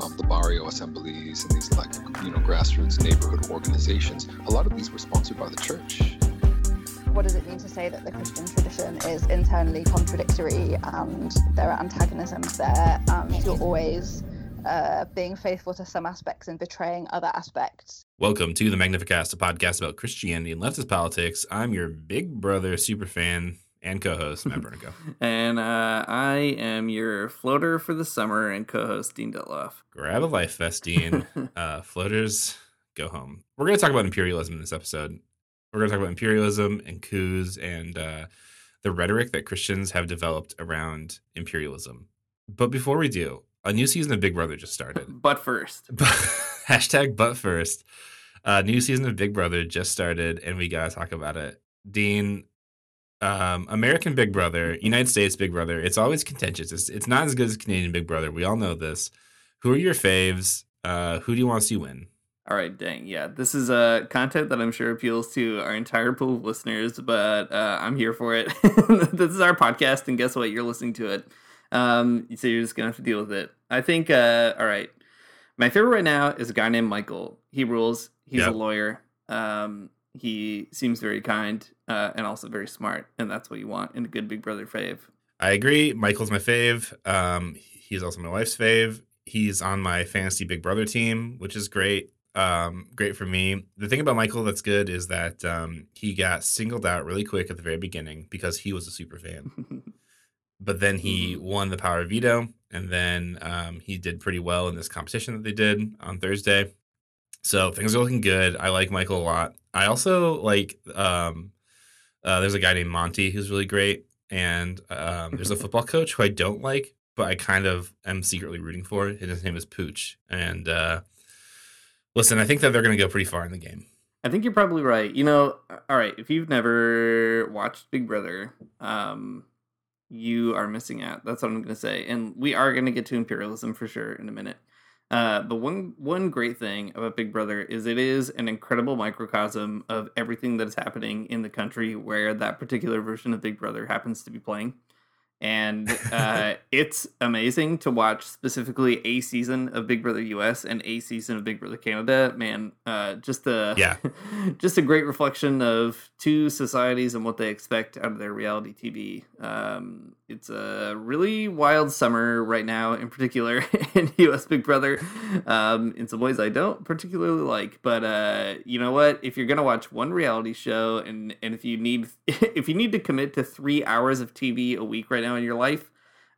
um, the barrio assemblies and these like you know grassroots neighborhood organizations. A lot of these were sponsored by the church. What does it mean to say that the Christian tradition is internally contradictory and there are antagonisms there and you're always uh, being faithful to some aspects and betraying other aspects. Welcome to the Magnificast, a podcast about Christianity and leftist politics. I'm your big brother super fan, and co-host Matt Bernico. and uh, I am your floater for the summer and co-host Dean Detloff. Grab a life vest, Dean. uh, floaters, go home. We're going to talk about imperialism in this episode. We're going to talk about imperialism and coups and uh, the rhetoric that Christians have developed around imperialism. But before we do, a new season of Big Brother just started. but first, hashtag but first. A new season of Big Brother just started, and we gotta talk about it. Dean, um, American Big Brother, United States Big Brother, it's always contentious. It's, it's not as good as Canadian Big Brother. We all know this. Who are your faves? Uh, who do you want to see win? All right, dang, yeah, this is uh, content that I'm sure appeals to our entire pool of listeners, but uh, I'm here for it. this is our podcast, and guess what? You're listening to it, um, so you're just gonna have to deal with it. I think. Uh, all right, my favorite right now is a guy named Michael. He rules. He's yep. a lawyer. Um, he seems very kind uh, and also very smart, and that's what you want in a good Big Brother fave. I agree. Michael's my fave. Um, he's also my wife's fave. He's on my fantasy Big Brother team, which is great. Um, great for me. The thing about Michael that's good is that um, he got singled out really quick at the very beginning because he was a super fan. but then he mm-hmm. won the power of veto, and then um, he did pretty well in this competition that they did on Thursday. So things are looking good. I like Michael a lot. I also like um, uh, there's a guy named Monty who's really great, and um, there's a football coach who I don't like, but I kind of am secretly rooting for. And his name is Pooch. And uh, listen, I think that they're going to go pretty far in the game. I think you're probably right. You know, all right, if you've never watched Big Brother, um, you are missing out. That's what I'm going to say. And we are going to get to imperialism for sure in a minute. Uh, but one one great thing about Big Brother is it is an incredible microcosm of everything that is happening in the country where that particular version of Big Brother happens to be playing and uh, it's amazing to watch specifically a season of Big Brother US and a season of Big Brother Canada. Man, uh, just a yeah, just a great reflection of two societies and what they expect out of their reality TV. Um, it's a really wild summer right now, in particular in US Big Brother. Um, in some ways, I don't particularly like, but uh, you know what? If you're gonna watch one reality show, and and if you need if you need to commit to three hours of TV a week right now in your life,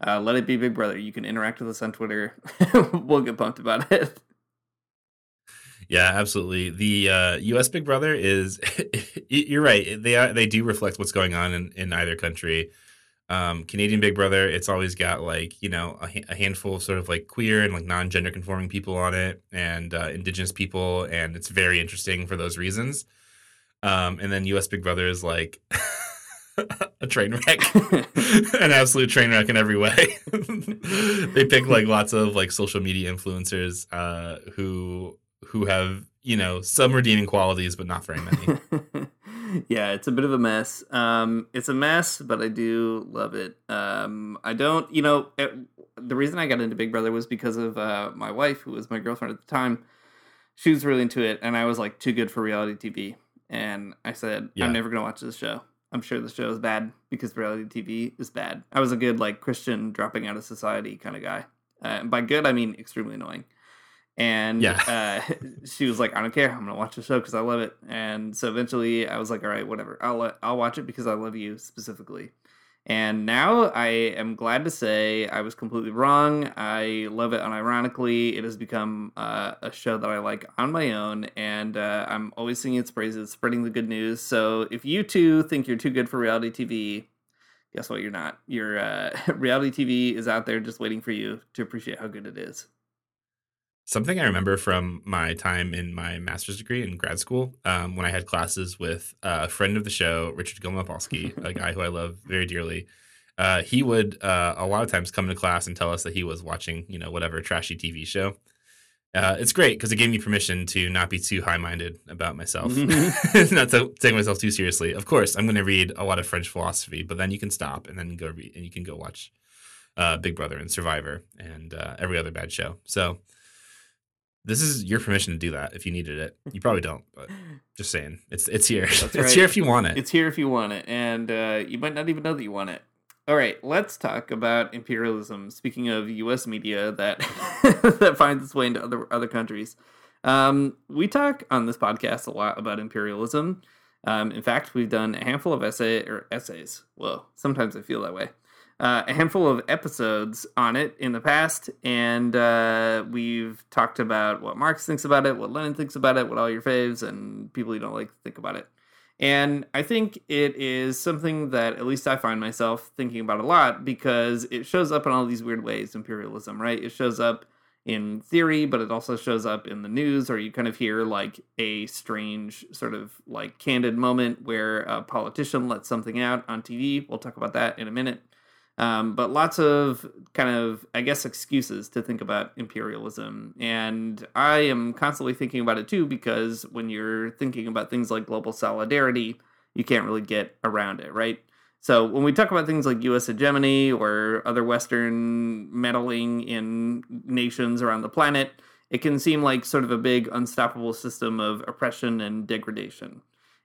uh, let it be Big Brother. You can interact with us on Twitter. we'll get pumped about it. Yeah, absolutely. The uh, U.S. Big Brother is. you're right. They are, they do reflect what's going on in, in either country. Um, Canadian Big Brother, it's always got like you know a, a, handful of sort of like queer and like non-gender conforming people on it, and uh, Indigenous people, and it's very interesting for those reasons. Um, and then U.S. Big Brother is like a train wreck, an absolute train wreck in every way. they pick like lots of like social media influencers uh, who who have you know some redeeming qualities, but not very many. yeah, it's a bit of a mess. Um, it's a mess, but I do love it. Um, I don't, you know, it, the reason I got into Big Brother was because of uh, my wife, who was my girlfriend at the time. She was really into it, and I was like too good for reality TV. And I said, yeah. I'm never gonna watch this show. I'm sure the show is bad because reality TV is bad. I was a good like Christian dropping out of society kind of guy. Uh, and by good, I mean extremely annoying. And Yeah. uh, she was like, "I don't care. I'm gonna watch the show because I love it." And so eventually, I was like, "All right, whatever. I'll let, I'll watch it because I love you specifically." And now I am glad to say I was completely wrong. I love it unironically. It has become uh, a show that I like on my own, and uh, I'm always singing its praises, spreading the good news. So if you too think you're too good for reality TV, guess what? You're not. Your uh, reality TV is out there just waiting for you to appreciate how good it is. Something I remember from my time in my master's degree in grad school, um, when I had classes with a friend of the show, Richard Gilmapolsky, a guy who I love very dearly. Uh, he would uh, a lot of times come to class and tell us that he was watching, you know, whatever trashy TV show. Uh, it's great because it gave me permission to not be too high-minded about myself, not to take myself too seriously. Of course, I'm going to read a lot of French philosophy, but then you can stop and then go read, and you can go watch uh, Big Brother and Survivor and uh, every other bad show. So this is your permission to do that if you needed it. You probably don't, but just saying, it's it's here. That's it's here if you want it. It's here if you want it, and uh, you might not even know that you want it. All right, let's talk about imperialism. Speaking of U.S. media that that finds its way into other other countries, um, we talk on this podcast a lot about imperialism. Um, in fact, we've done a handful of essay or essays. Whoa, sometimes I feel that way. Uh, a handful of episodes on it in the past, and uh, we've talked about what Marx thinks about it, what Lenin thinks about it, what all your faves and people you don't like think about it. And I think it is something that at least I find myself thinking about a lot because it shows up in all these weird ways, imperialism, right? It shows up in theory, but it also shows up in the news, or you kind of hear like a strange, sort of like candid moment where a politician lets something out on TV. We'll talk about that in a minute. Um, but lots of kind of, I guess, excuses to think about imperialism. And I am constantly thinking about it too, because when you're thinking about things like global solidarity, you can't really get around it, right? So when we talk about things like US hegemony or other Western meddling in nations around the planet, it can seem like sort of a big unstoppable system of oppression and degradation.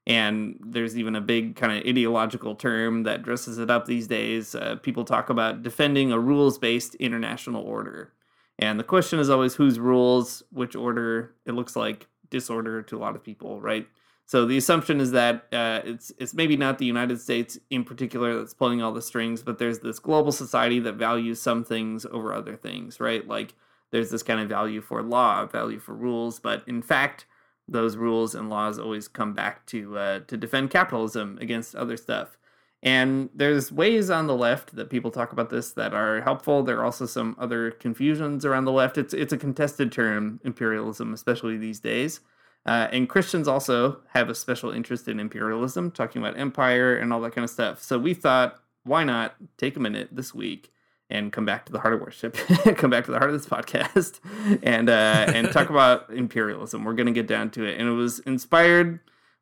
And there's even a big kind of ideological term that dresses it up these days. Uh, people talk about defending a rules based international order. And the question is always whose rules, which order. It looks like disorder to a lot of people, right? So the assumption is that uh, it's it's maybe not the United States in particular that's pulling all the strings, but there's this global society that values some things over other things, right? Like there's this kind of value for law, value for rules, but in fact, those rules and laws always come back to uh, to defend capitalism against other stuff. And there's ways on the left that people talk about this that are helpful. There are also some other confusions around the left. It's it's a contested term, imperialism, especially these days. Uh, and Christians also have a special interest in imperialism, talking about empire and all that kind of stuff. So we thought, why not take a minute this week and come back to the heart of worship, come back to the heart of this podcast, and uh, and talk about imperialism. We're going to get down to it, and it was inspired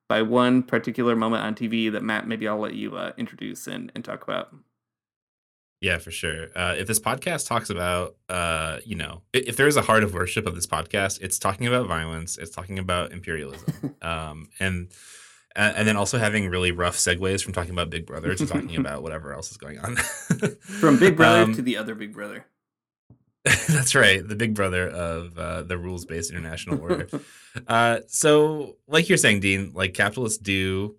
by one particular moment on TV that Matt, maybe I'll let you uh, introduce and, and talk about. Yeah, for sure. Uh, if this podcast talks about, uh, you know, if, if there is a heart of worship of this podcast, it's talking about violence, it's talking about imperialism, um, and and and then also having really rough segues from talking about Big Brother to talking about whatever else is going on. From Big Brother Um, to the other Big Brother. That's right, the big brother of uh, the rules-based international order. uh, so, like you're saying, Dean, like capitalists do,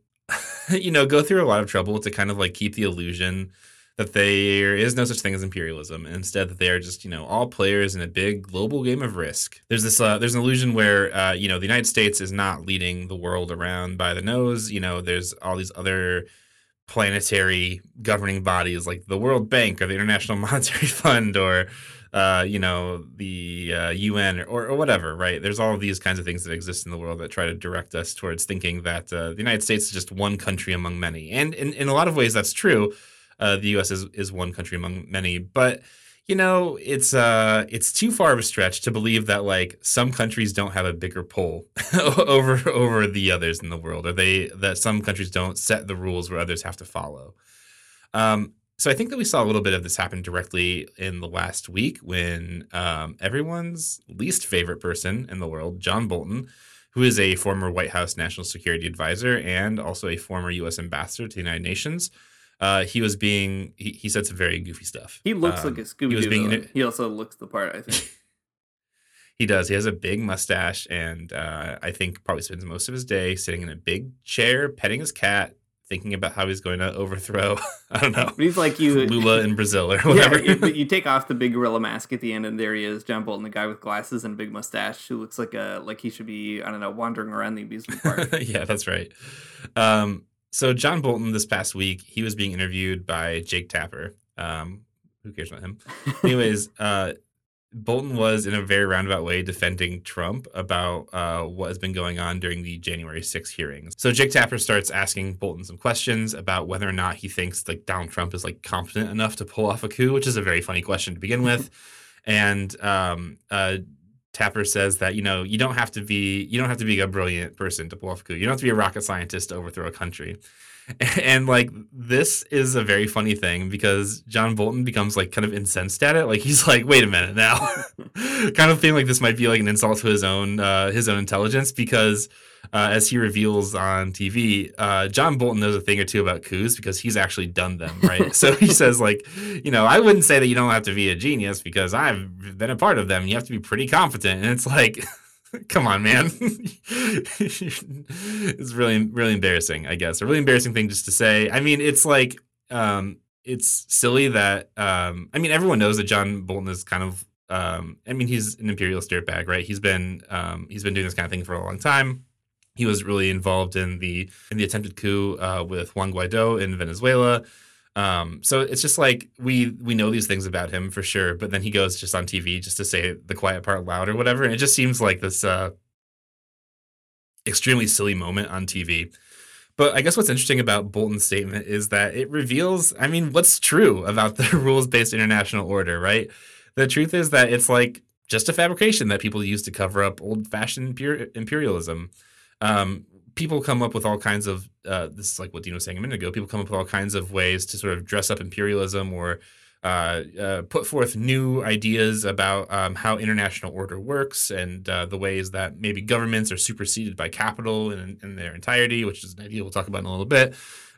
you know, go through a lot of trouble to kind of like keep the illusion that there is no such thing as imperialism. Instead, that they are just you know all players in a big global game of risk. There's this uh, there's an illusion where uh, you know the United States is not leading the world around by the nose. You know, there's all these other planetary governing bodies like the World Bank or the International Monetary Fund or uh, you know the uh, UN or, or whatever, right? There's all these kinds of things that exist in the world that try to direct us towards thinking that uh, the United States is just one country among many, and in, in a lot of ways that's true. Uh, the U.S. is is one country among many, but you know it's uh it's too far of a stretch to believe that like some countries don't have a bigger pull over over the others in the world, or they that some countries don't set the rules where others have to follow. Um, so I think that we saw a little bit of this happen directly in the last week when um, everyone's least favorite person in the world, John Bolton, who is a former White House national security advisor and also a former U.S. ambassador to the United Nations, uh, he was being he, he said some very goofy stuff. He looks Um, like a Scooby he was Doo being He also looks the part, I think. He does. He has a big mustache, and uh, I think probably spends most of his day sitting in a big chair, petting his cat, thinking about how he's going to overthrow. I don't know. But he's like you, Lula in Brazil or whatever. Yeah, you, you take off the big gorilla mask at the end, and there he is, John Bolton, the guy with glasses and big mustache, who looks like a like he should be I don't know wandering around the amusement park. yeah, that's right. Um, so John Bolton this past week, he was being interviewed by Jake Tapper. Um, who cares about him? Anyways, uh, Bolton was in a very roundabout way defending Trump about uh, what has been going on during the January 6 hearings. So Jake Tapper starts asking Bolton some questions about whether or not he thinks like Donald Trump is like competent enough to pull off a coup, which is a very funny question to begin with. and um, uh, Tapper says that you know you don't have to be you don't have to be a brilliant person to pull off a coup. You don't have to be a rocket scientist to overthrow a country. And like this is a very funny thing because John Bolton becomes like kind of incensed at it. Like he's like, wait a minute now, kind of feeling like this might be like an insult to his own uh, his own intelligence because uh, as he reveals on TV, uh, John Bolton knows a thing or two about coups because he's actually done them, right? so he says, like, you know, I wouldn't say that you don't have to be a genius because I've been a part of them. You have to be pretty competent. And it's like, come on, man. it's really, really embarrassing, I guess. A really embarrassing thing just to say. I mean, it's like, um, it's silly that, um, I mean, everyone knows that John Bolton is kind of, um, I mean, he's an imperialist dirtbag, right? He's been, um, he's been doing this kind of thing for a long time he was really involved in the in the attempted coup uh, with Juan Guaido in Venezuela. Um, so it's just like we we know these things about him for sure, but then he goes just on TV just to say the quiet part loud or whatever, and it just seems like this uh, extremely silly moment on TV. But I guess what's interesting about Bolton's statement is that it reveals, I mean, what's true about the rules based international order, right? The truth is that it's like just a fabrication that people use to cover up old fashioned imperialism um, people come up with all kinds of uh, this is like what Dean was saying a minute ago. People come up with all kinds of ways to sort of dress up imperialism or uh, uh, put forth new ideas about um, how international order works and uh, the ways that maybe governments are superseded by capital in, in their entirety, which is an idea we'll talk about in a little bit.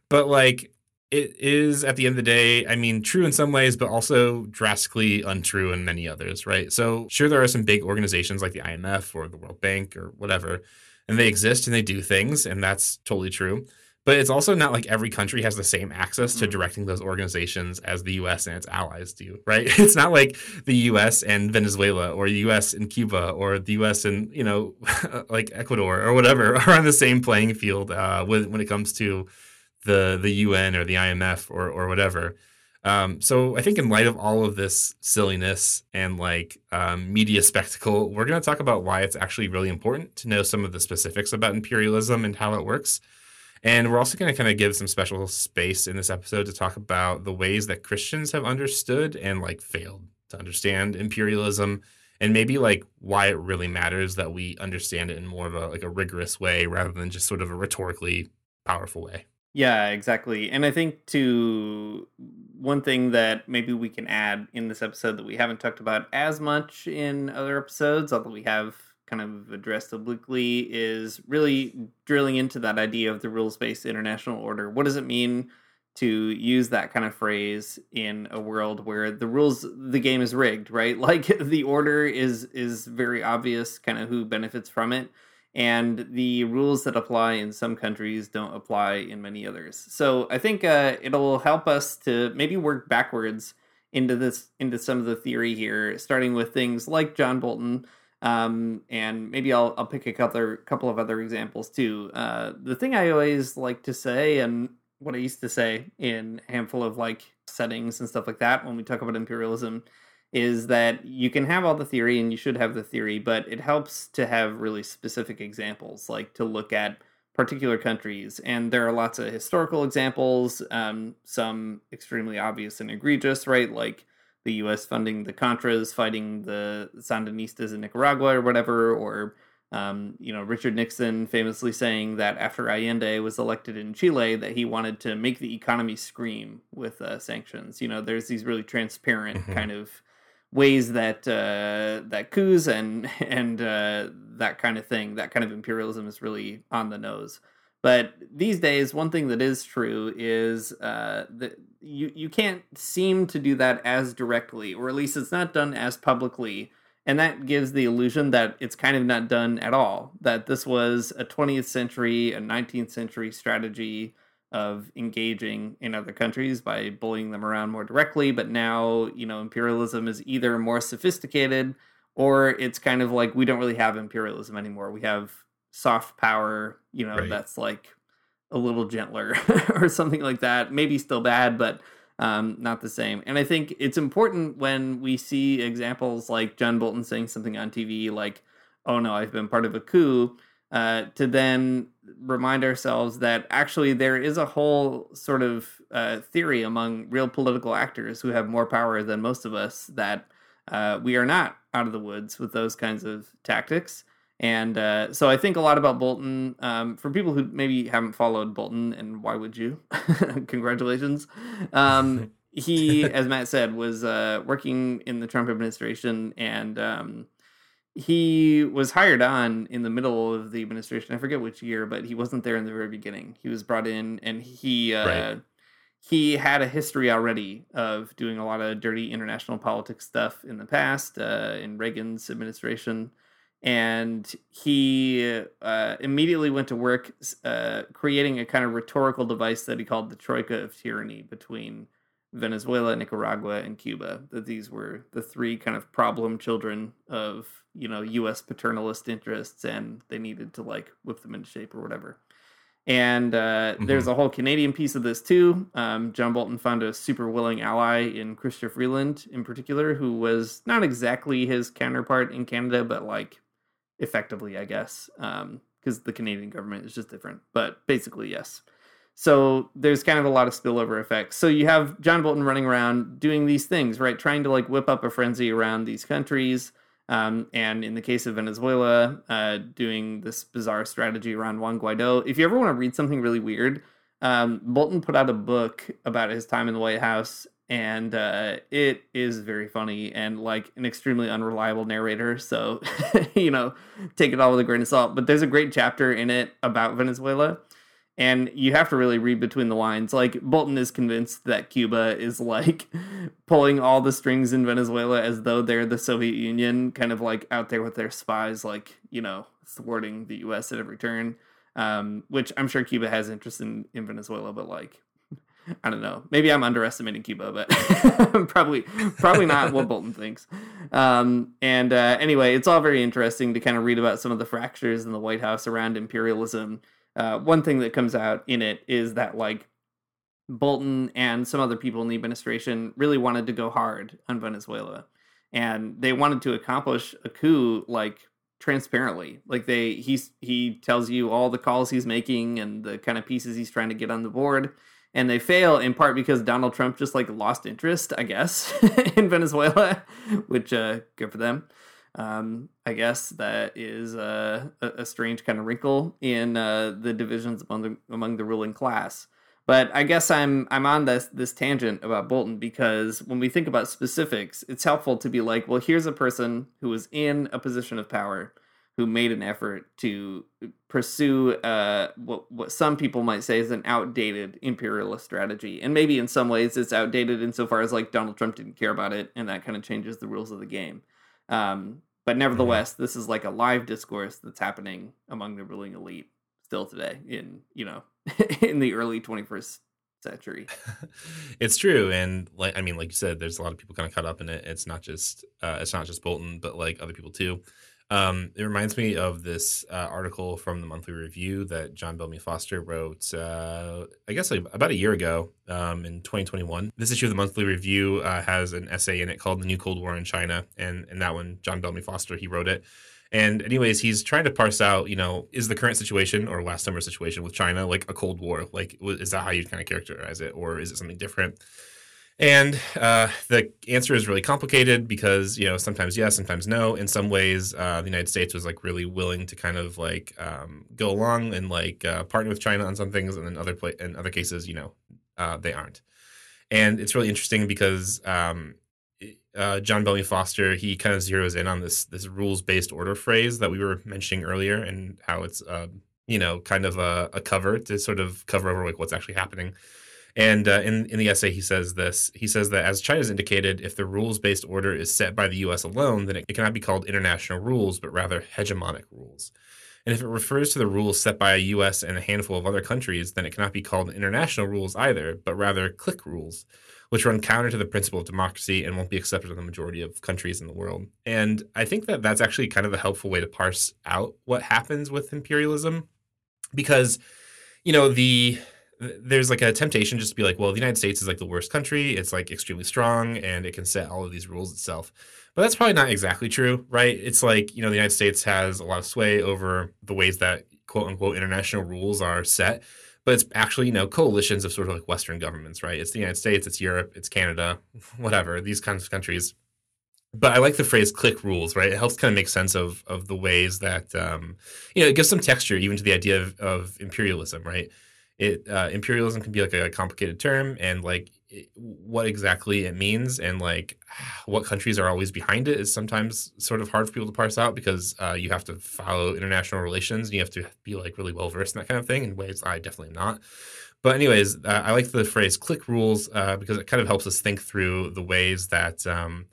But like it is at the end of the day, I mean, true in some ways, but also drastically untrue in many others, right? So, sure, there are some big organizations like the IMF or the World Bank or whatever and they exist and they do things, and that's totally true. But it's also not like every country has the same access to mm. directing those organizations as the US and its allies do, right? It's not like the US and Venezuela or the US and Cuba or the US and, you know, like Ecuador or whatever are on the same playing field uh, when, when it comes to the the UN or the IMF or, or whatever. Um, so I think in light of all of this silliness and like um, media spectacle, we're going to talk about why it's actually really important to know some of the specifics about imperialism and how it works. And we're also going to kind of give some special space in this episode to talk about the ways that Christians have understood and like failed to understand imperialism and maybe like why it really matters that we understand it in more of a like a rigorous way rather than just sort of a rhetorically powerful way. Yeah, exactly. And I think to one thing that maybe we can add in this episode that we haven't talked about as much in other episodes, although we have kind of addressed obliquely, is really drilling into that idea of the rules based international order. What does it mean to use that kind of phrase in a world where the rules the game is rigged, right? Like the order is is very obvious kind of who benefits from it and the rules that apply in some countries don't apply in many others. So I think uh, it'll help us to maybe work backwards into this into some of the theory here, starting with things like John Bolton, um, and maybe I'll I'll pick a couple couple of other examples too. Uh, the thing I always like to say, and what I used to say in a handful of like settings and stuff like that when we talk about imperialism is that you can have all the theory and you should have the theory, but it helps to have really specific examples, like to look at particular countries. And there are lots of historical examples, um, some extremely obvious and egregious, right? Like the US funding the Contras, fighting the Sandinistas in Nicaragua or whatever, or um, you know, Richard Nixon famously saying that after Allende was elected in Chile, that he wanted to make the economy scream with uh, sanctions. You know, there's these really transparent mm-hmm. kind of ways that uh, that coups and and uh, that kind of thing, that kind of imperialism is really on the nose. But these days, one thing that is true is uh, that you you can't seem to do that as directly, or at least it's not done as publicly And that gives the illusion that it's kind of not done at all, that this was a 20th century, a 19th century strategy of engaging in other countries by bullying them around more directly. But now, you know, imperialism is either more sophisticated or it's kind of like we don't really have imperialism anymore. We have soft power, you know, Right. that's like a little gentler or something like that. Maybe still bad, but um, not the same. And I think it's important when we see examples like John Bolton saying something on TV like, oh no, I've been part of a coup, uh, to then remind ourselves that actually there is a whole sort of uh, theory among real political actors who have more power than most of us that uh, we are not out of the woods with those kinds of tactics. And uh, so I think a lot about Bolton. Um, for people who maybe haven't followed Bolton, and why would you? Congratulations. Um, he, as Matt said, was uh, working in the Trump administration, and um, he was hired on in the middle of the administration. I forget which year, but he wasn't there in the very beginning. He was brought in, and he uh, Right. he had a history already of doing a lot of dirty international politics stuff in the past uh, in Reagan's administration. And he uh, immediately went to work uh, creating a kind of rhetorical device that he called the Troika of Tyranny between Venezuela, Nicaragua, and Cuba. That these were the three kind of problem children of you know U.S. paternalist interests, and they needed to like whip them into shape or whatever. And uh, there's a whole Canadian piece of this too. Um, John Bolton found a super willing ally in Chrystia Freeland, in particular, who was not exactly his counterpart in Canada, but like effectively, I guess, because the Canadian government is just different. But basically, yes. So there's kind of a lot of spillover effects. So you have John Bolton running around doing these things, right? Trying to like whip up a frenzy around these countries. Um, and in the case of Venezuela, uh, doing this bizarre strategy around Juan Guaido. If you ever want to read something really weird, um, Bolton put out a book about his time in the White House, and uh, it is very funny and like an extremely unreliable narrator. So, you know, take it all with a grain of salt. But there's a great chapter in it about Venezuela and you have to really read between the lines. Like Bolton is convinced that Cuba is like pulling all the strings in Venezuela as though they're the Soviet Union, kind of like out there with their spies, like you know, thwarting the U.S. at every turn. Um, which I'm sure Cuba has interest in in Venezuela, but like. I don't know. Maybe I'm underestimating Cuba, but probably probably not what Bolton thinks. Um, and uh, anyway, it's all very interesting to kind of read about some of the fractures in the White House around imperialism uh, one thing that comes out in it is that like Bolton and some other people in the administration really wanted to go hard on Venezuela, and they wanted to accomplish a coup like transparently. Like they he's he tells you all the calls he's making and the kind of pieces he's trying to get on the board. And they fail in part because Donald Trump just like lost interest, I guess, in Venezuela, which uh, good for them. Um, I guess that is a, a strange kind of wrinkle in uh, the divisions among the among the ruling class. But I guess I'm I'm on this this tangent about Bolton because when we think about specifics, it's helpful to be like, well, here's a person who was in a position of power who made an effort to pursue uh, what what some people might say is an outdated imperialist strategy, and maybe in some ways it's outdated insofar as like Donald Trump didn't care about it, and that kind of changes the rules of the game. Um, but nevertheless, this is like a live discourse that's happening among the ruling elite still today in you know in the early 21st century. it's true, and like I mean, like you said, there's a lot of people kind of caught up in it. It's not just uh, it's not just Bolton, but like other people too. Um, it reminds me of this uh, article from the Monthly Review that John Bellamy Foster wrote, uh, I guess like about a year ago um, in 2021. This issue of the Monthly Review uh, has an essay in it called "The New Cold War in China," and and that one, John Bellamy Foster, he wrote it. And anyways, he's trying to parse out, you know, is the current situation or last summer situation with China like a Cold War? Like, is that how you kind of characterize it, or is it something different? And uh, the answer is really complicated because you know sometimes yes, sometimes no. In some ways, uh, the United States was like really willing to kind of like um, go along and like uh, partner with China on some things, and then other pla- in other cases, you know, uh, they aren't. And it's really interesting because um, uh, John Bellamy Foster he kind of zeroes in on this this rules based order phrase that we were mentioning earlier, and how it's uh, you know kind of a, a cover to sort of cover over like what's actually happening. And uh, in in the essay, he says this. He says that as China's indicated, if the rules based order is set by the U.S. alone, then it cannot be called international rules, but rather hegemonic rules. And if it refers to the rules set by a U.S. and a handful of other countries, then it cannot be called international rules either, but rather clique rules, which run counter to the principle of democracy and won't be accepted in the majority of countries in the world. And I think that that's actually kind of a helpful way to parse out what happens with imperialism, because you know the there's like a temptation just to be like, well, the United States is like the worst country. It's like extremely strong and it can set all of these rules itself. But that's probably not exactly true, right? It's like, you know, the United States has a lot of sway over the ways that quote unquote international rules are set. But it's actually, you know, coalitions of sort of like Western governments, right? It's the United States, it's Europe, it's Canada, whatever, these kinds of countries. But I like the phrase clique rules, right? It helps kind of make sense of of the ways that um, you know, it gives some texture even to the idea of, of imperialism, right? It uh, imperialism can be like a complicated term and like what exactly it means and like what countries are always behind it is sometimes sort of hard for people to parse out because uh, you have to follow international relations and you have to be like really well versed in that kind of thing in ways I definitely am not. But anyways, uh, I like the phrase "click rules" uh, because it kind of helps us think through the ways that um,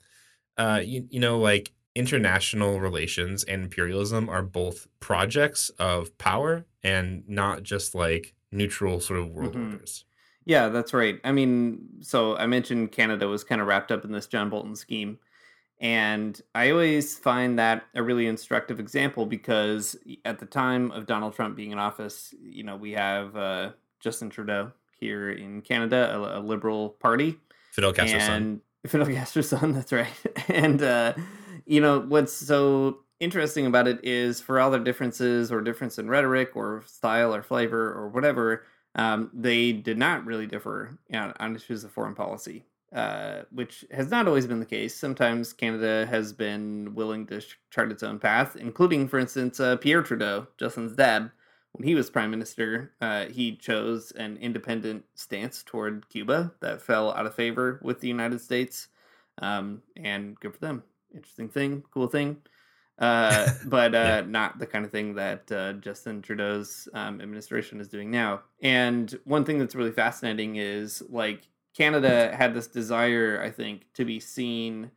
uh, you, you know like international relations and imperialism are both projects of power and not just like neutral sort of world Mhm. orders. Yeah, that's right. I mean, so I mentioned Canada was kind of wrapped up in this John Bolton scheme. And I always find that a really instructive example because at the time of Donald Trump being in office, you know, we have uh, Justin Trudeau here in Canada, a, a liberal party. Fidel Castro's son. and Fidel Castro's son, that's right. And, uh, you know, what's so interesting about it is for all their differences or difference in rhetoric or style or flavor or whatever, um, they did not really differ on, on issues of foreign policy, uh, which has not always been the case. Sometimes Canada has been willing to chart its own path, including, for instance, uh, Pierre Trudeau, Justin's dad. When he was prime minister, uh, he chose an independent stance toward Cuba that fell out of favor with the United States. Um, and good for them. Interesting thing, cool thing uh, but uh, Yeah. not the kind of thing that uh, Justin Trudeau's um, administration is doing now. And one thing that's really fascinating is like Canada had this desire, I think, to be seen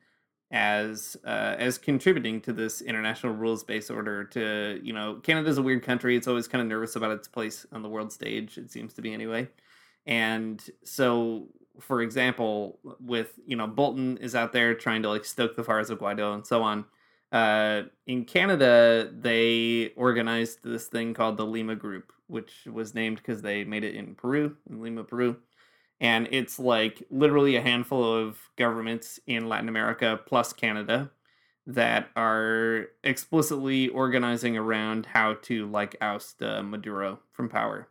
as uh, as contributing to this international rules based order. To you know, Canada's a weird country; it's always kind of nervous about its place on the world stage. It seems to be anyway. And so, for example, with you know, Bolton is out there trying to like stoke the fires of Guaido and so on uh, in Canada, they organized this thing called the Lima Group, which was named because they made it in Peru, in Lima, Peru. And it's like literally a handful of governments in Latin America plus Canada that are explicitly organizing around how to like oust uh, Maduro from power.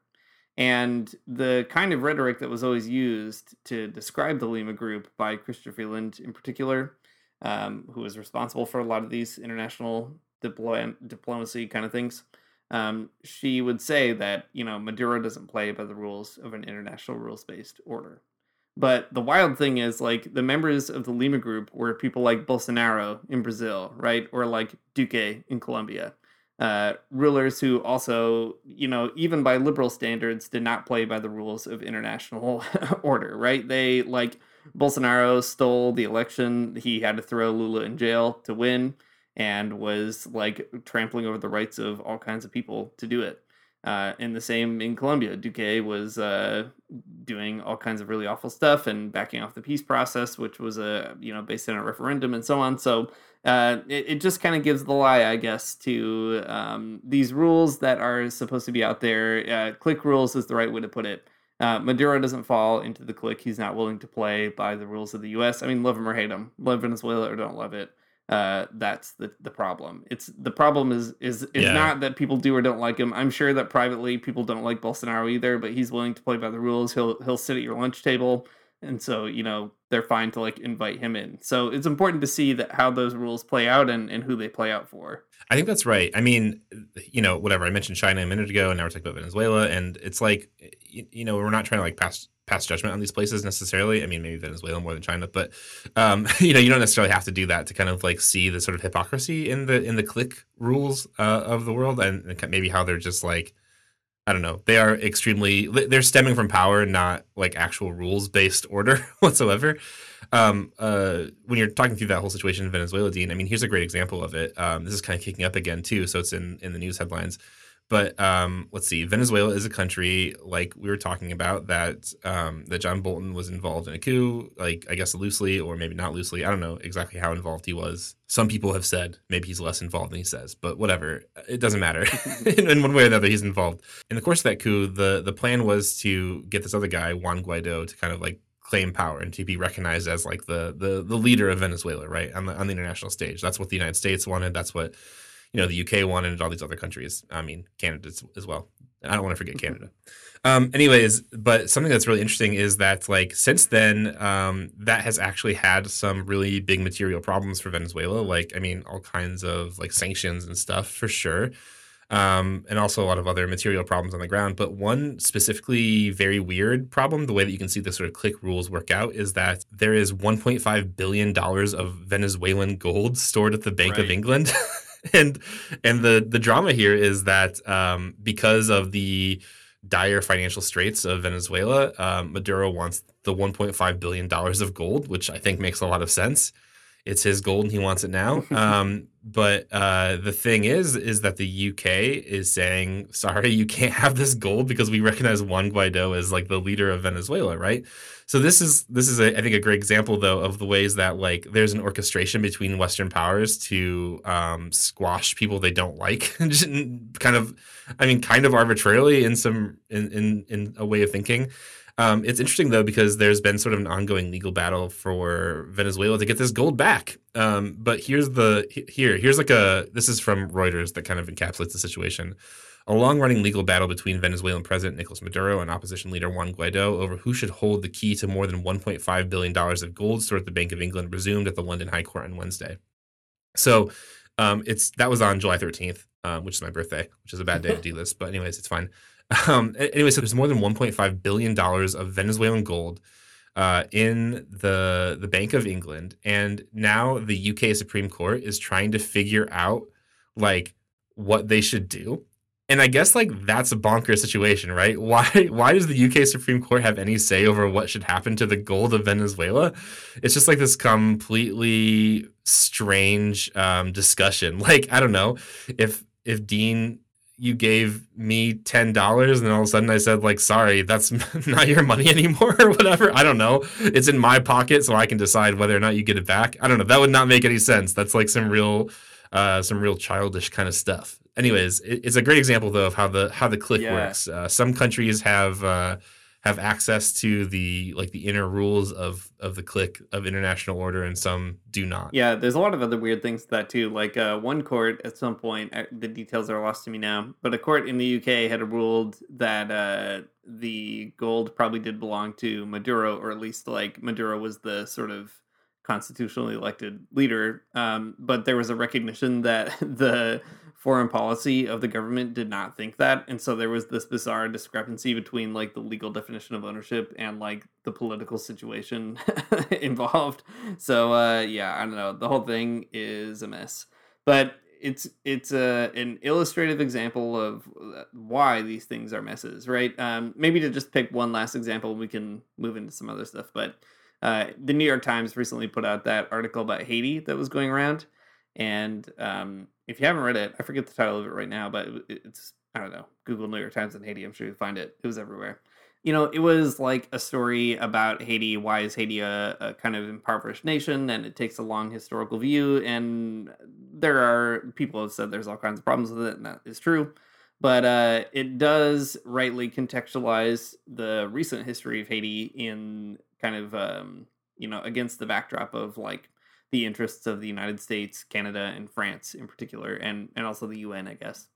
And the kind of rhetoric that was always used to describe the Lima Group by Chrystia Freeland in particular um, who is responsible for a lot of these international diplo- diplomacy kind of things. Um, she would say that you know Maduro doesn't play by the rules of an international rules based order. But the wild thing is like the members of the Lima group were people like Bolsonaro in Brazil, right, or like Duque in Colombia. Uh, rulers who also, you know, even by liberal standards, did not play by the rules of international order, right? They like Bolsonaro stole the election. He had to throw Lula in jail to win and was like trampling over the rights of all kinds of people to do it. Uh, and the same in Colombia. Duque was uh, doing all kinds of really awful stuff and backing off the peace process, which was a you know based on a referendum and so on. So uh, it, it just kind of gives the lie, I guess, to um, these rules that are supposed to be out there. Uh, clique rules is the right way to put it. Uh, Maduro doesn't fall into the clique. He's not willing to play by the rules of the U.S. I mean, love him or hate him, love Venezuela or don't love it. Uh, that's the the problem. It's the problem is is is Yeah. not that people do or don't like him. I'm sure that privately people don't like Bolsonaro either, but he's willing to play by the rules. He'll he'll sit at your lunch table, and so you know they're fine to like invite him in. So it's important to see that how those rules play out and and who they play out for. I think that's right. I mean, you know, whatever. I mentioned China a minute ago, and now we're talking about Venezuela, and it's like, you, you know, we're not trying to like pass pass judgment on these places necessarily. I mean, maybe Venezuela more than China, but um, you know, you don't necessarily have to do that to kind of like see the sort of hypocrisy in the in the clique rules uh, of the world, and, and maybe how they're just like I don't know. They are extremely. They're stemming from power, not like actual rules based order whatsoever. Um, uh, when you're talking through that whole situation in Venezuela, Dean, I mean, here's a great example of it. Um, this is kind of kicking up again too, so it's in in the news headlines. But um, let's see, Venezuela is a country like we were talking about that um, that John Bolton was involved in a coup, like I guess loosely or maybe not loosely. I don't know exactly how involved he was. Some people have said maybe he's less involved than he says, but whatever, it doesn't matter. in, in one way or another, he's involved. In the course of that coup, the the plan was to get this other guy Juan Guaido to kind of like claim power and to be recognized as like the the the leader of Venezuela, right on the on the international stage. That's what the United States wanted. That's what you know the UK wanted and all these other countries. I mean Canada as well. I don't want to forget Canada. Um, anyways, but something that's really interesting is that like since then, um, that has actually had some really big material problems for Venezuela. Like I mean, all kinds of like sanctions and stuff for sure. Um, and also a lot of other material problems on the ground. But one specifically very weird problem, the way that you can see the sort of clique rules work out, is that there is 1.5 billion dollars of Venezuelan gold stored at the Bank Right. of England. and and the the drama here is that um, because of the dire financial straits of Venezuela, um, Maduro wants the 1.5 billion dollars of gold, which I think makes a lot of sense. It's his gold and he wants it now. Um, but uh, the thing is, is that the UK is saying, sorry, you can't have this gold because we recognize Juan Guaido as like the leader of Venezuela, right? So this is this is a, I think a great example though of the ways that like there's an orchestration between Western powers to um, squash people they don't like, Just kind of, I mean, kind of arbitrarily in some in in, in a way of thinking. Um, it's interesting though because there's been sort of an ongoing legal battle for Venezuela to get this gold back. Um, but here's the here here's like a this is from Reuters that kind of encapsulates the situation. A long-running legal battle between Venezuelan President Nicolas Maduro and opposition leader Juan Guaido over who should hold the key to more than 1.5 billion dollars of gold stored at the Bank of England resumed at the London High Court on Wednesday. So um, it's that was on July 13th, um, which is my birthday, which is a bad day to do this, but anyways, it's fine. Um, anyway, so there's more than 1.5 billion dollars of Venezuelan gold uh, in the the Bank of England, and now the UK Supreme Court is trying to figure out like what they should do. And I guess like that's a bonkers situation, right? Why why does the UK Supreme Court have any say over what should happen to the gold of Venezuela? It's just like this completely strange um, discussion. Like I don't know if if Dean you gave me ten dollars and all of a sudden I said like sorry that's not your money anymore or whatever. I don't know. It's in my pocket so I can decide whether or not you get it back. I don't know. That would not make any sense. That's like some real uh, some real childish kind of stuff. Anyways, it, it's a great example though of how the how the clique Yeah. works. Uh, some countries have uh, have access to the like the inner rules of of the clique of international order, and some do not. Yeah, there's a lot of other weird things to that too. Like uh, one court at some point, uh, the details are lost to me now, but a court in the UK had ruled that uh, the gold probably did belong to Maduro, or at least like Maduro was the sort of constitutionally elected leader. Um, but there was a recognition that the foreign policy of the government did not think that, and so there was this bizarre discrepancy between like the legal definition of ownership and like the political situation involved. So uh, yeah, I don't know. The whole thing is a mess, but it's it's a an illustrative example of uh, why these things are messes, right? Um, maybe to just pick one last example, we can move into some other stuff. But uh, the New York Times recently put out that article about Haiti that was going around, and um, if you haven't read it, I forget the title of it right now, but it's I don't know. Google New York Times and Haiti. I'm sure you'll find it. It was everywhere you know, it was like a story about Haiti. Why is Haiti a, a kind of impoverished nation? And it takes a long historical view. And there are people have said there's all kinds of problems with it, and that is true. But uh, it does rightly contextualize the recent history of Haiti in kind of, um, you know, against the backdrop of like the interests of the United States, Canada, and France in particular, and and also the UN, I guess.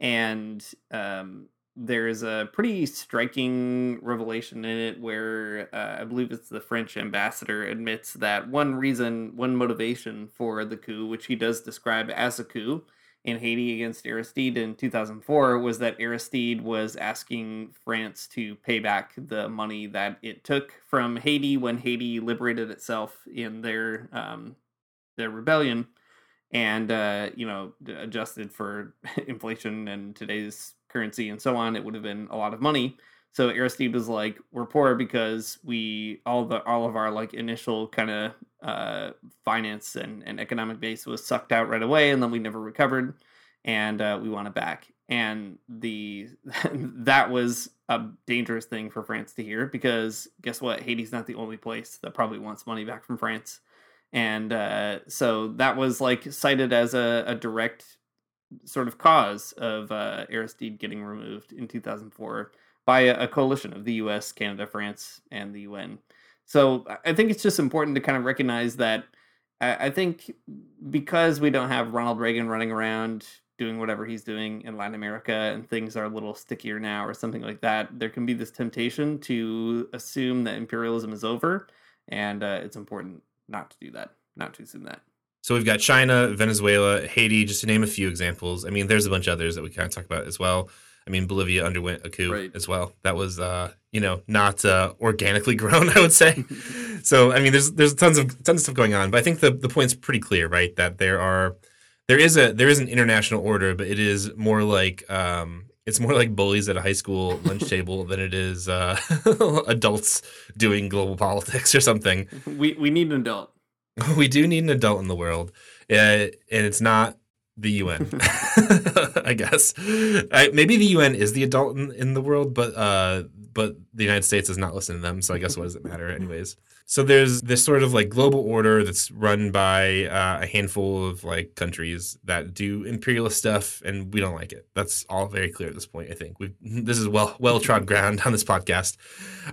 And um, there's a pretty striking revelation in it where uh, I believe it's the French ambassador admits that one reason, one motivation for the coup, which he does describe as a coup in Haiti against Aristide in 2004, was that Aristide was asking France to pay back the money that it took from Haiti when Haiti liberated itself in their um, their rebellion and uh, you know adjusted for inflation and today's currency and so on, it would have been a lot of money. So Aristide was like, "We're poor because we all the all of our like initial kind of uh, finance and, and economic base was sucked out right away, and then we never recovered, and uh, we want it back." And the that was a dangerous thing for France to hear because guess what? Haiti's not the only place that probably wants money back from France, and uh, so that was like cited as a, a direct sort of cause of uh, Aristide getting removed in 2004 by a, a coalition of the U.S., Canada, France, and the UN. So I think it's just important to kind of recognize that. I, I think because we don't have Ronald Reagan running around doing whatever he's doing in Latin America and things are a little stickier now or something like that, there can be this temptation to assume that imperialism is over, and uh, it's important not to do that, not to assume that. So we've got China, Venezuela, Haiti, just to name a few examples. I mean, there's a bunch of others that we kind of talk about as well. I mean, Bolivia underwent a coup Right. as well. That was, uh, you know, not uh, organically grown, I would say. so, I mean, there's there's tons of tons of stuff going on, but I think the the point's pretty clear, right? That there are there is a there is an international order, but it is more like um, it's more like bullies at a high school lunch table than it is uh, adults doing global politics or something. We we need an adult. we do need an adult in the world, uh, and it's not the UN. I guess I, maybe the UN is the adult in, in the world, but uh, but the United States does not listen to them. So I guess what does it matter, anyways? So there's this sort of like global order that's run by uh, a handful of like countries that do imperialist stuff, and we don't like it. That's all very clear at this point. I think we this is well well trod ground on this podcast.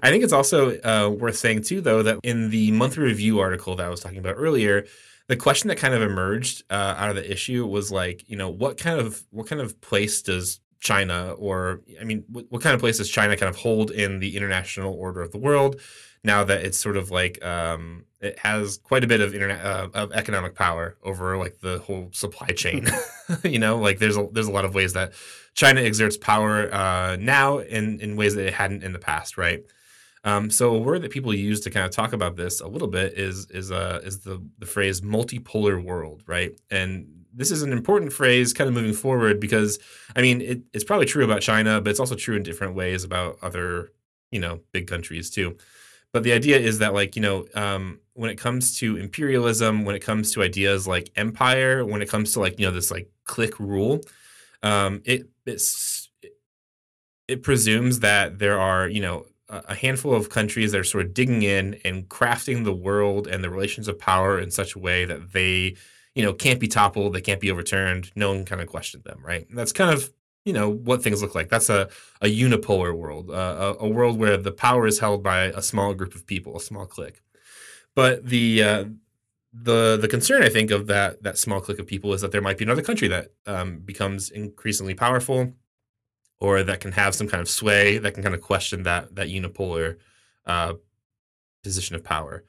I think it's also uh, worth saying too, though, that in the monthly review article that I was talking about earlier, the question that kind of emerged uh, out of the issue was like, you know, what kind of what kind of place does China, or I mean, what, what kind of place does China kind of hold in the international order of the world? Now that it's sort of like um, it has quite a bit of internet uh, of economic power over like the whole supply chain. you know, like there's a there's a lot of ways that China exerts power uh, now in in ways that it hadn't in the past, right? Um, so a word that people use to kind of talk about this a little bit is is uh, is the the phrase multipolar world, right? And this is an important phrase kind of moving forward because I mean it, it's probably true about China, but it's also true in different ways about other you know big countries too. But the idea is that like you know um, when it comes to imperialism, when it comes to ideas like empire, when it comes to like you know this like clique rule, um, it it's it presumes that there are you know a handful of countries that are sort of digging in and crafting the world and the relations of power in such a way that they, you know, can't be toppled, they can't be overturned, no one kind of questioned them, right? And that's kind of, you know, what things look like. That's a, a unipolar world, uh, a, a world where the power is held by a small group of people, a small clique. But the uh, the the concern I think of that that small clique of people is that there might be another country that um, becomes increasingly powerful, or that can have some kind of sway that can kind of question that that unipolar uh, position of power.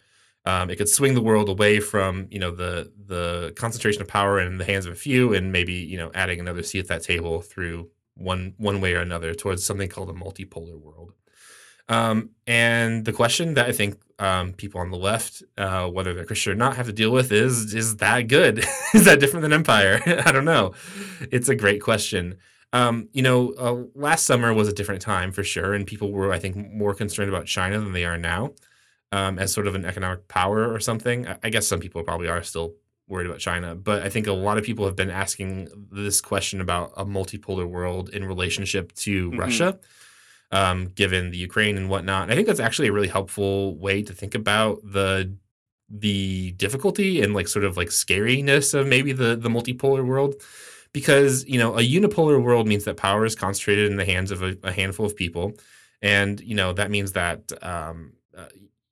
Um, it could swing the world away from you know the the concentration of power in the hands of a few, and maybe you know adding another seat at that table through one one way or another towards something called a multipolar world. Um, and the question that I think um, people on the left, uh, whether they're Christian or not, have to deal with is: Is that good? is that different than empire? I don't know. It's a great question. Um, you know, uh, last summer was a different time for sure, and people were, I think, more concerned about China than they are now, um, as sort of an economic power or something. I, I guess some people probably are still worried about China, but I think a lot of people have been asking this question about a multipolar world in relationship to Mhm. Russia, um, given the Ukraine and whatnot. And I think that's actually a really helpful way to think about the the difficulty and like sort of like scariness of maybe the the multipolar world because you know a unipolar world means that power is concentrated in the hands of a, a handful of people. And you know that means that um, uh,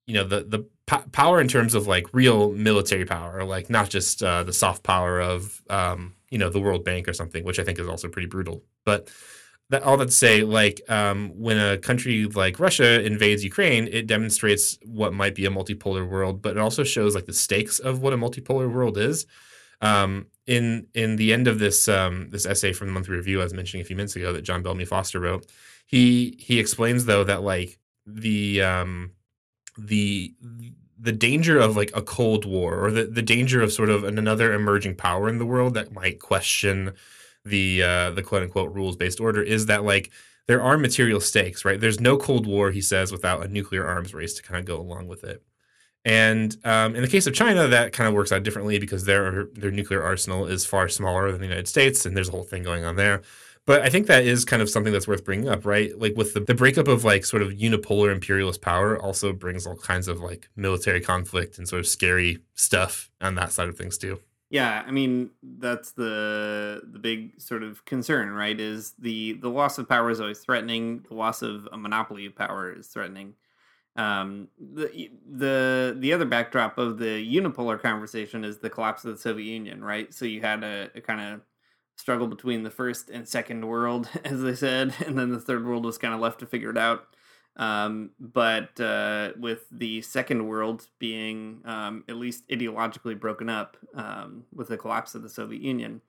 you know the the po- power in terms of like real military power like not just uh, the soft power of um, you know the world bank or something which i think is also pretty brutal. But that all that to say like um, when a country like russia invades ukraine it demonstrates what might be a multipolar world but it also shows like the stakes of what a multipolar world is um, in in the end of this um, this essay from the monthly review I was mentioning a few minutes ago that John Bellamy Foster wrote, he he explains though that like the um, the the danger of like a cold war or the, the danger of sort of an, another emerging power in the world that might question the uh, the quote unquote rules based order is that like there are material stakes, right? There's no Cold War, he says, without a nuclear arms race to kind of go along with it. And um, in the case of China, that kind of works out differently because their their nuclear arsenal is far smaller than the United States, and there's a whole thing going on there. But I think that is kind of something that's worth bringing up, right? Like with the, the breakup of like sort of unipolar imperialist power also brings all kinds of like military conflict and sort of scary stuff on that side of things too. Yeah, I mean that's the the big sort of concern, right? Is the the loss of power is always threatening. The loss of a monopoly of power is threatening. Um, the the the other backdrop of the unipolar conversation is the collapse of the Soviet Union, right? So you had a, a kind of struggle between the first and second world, as they said, and then the third world was kind of left to figure it out. Um, but uh, with the second world being um, at least ideologically broken up um, with the collapse of the Soviet Union,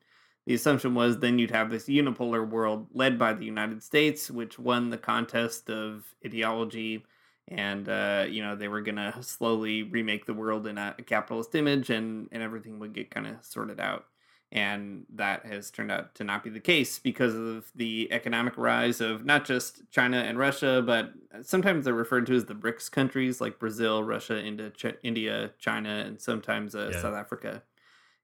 the assumption was then you'd have this unipolar world led by the United States, which won the contest of ideology. And uh, you know they were gonna slowly remake the world in a, a capitalist image, and and everything would get kind of sorted out and that has turned out to not be the case because of the economic rise of not just China and Russia, but sometimes they're referred to as the BRICS countries like Brazil, Russia, India, China, and sometimes uh, yeah. South Africa.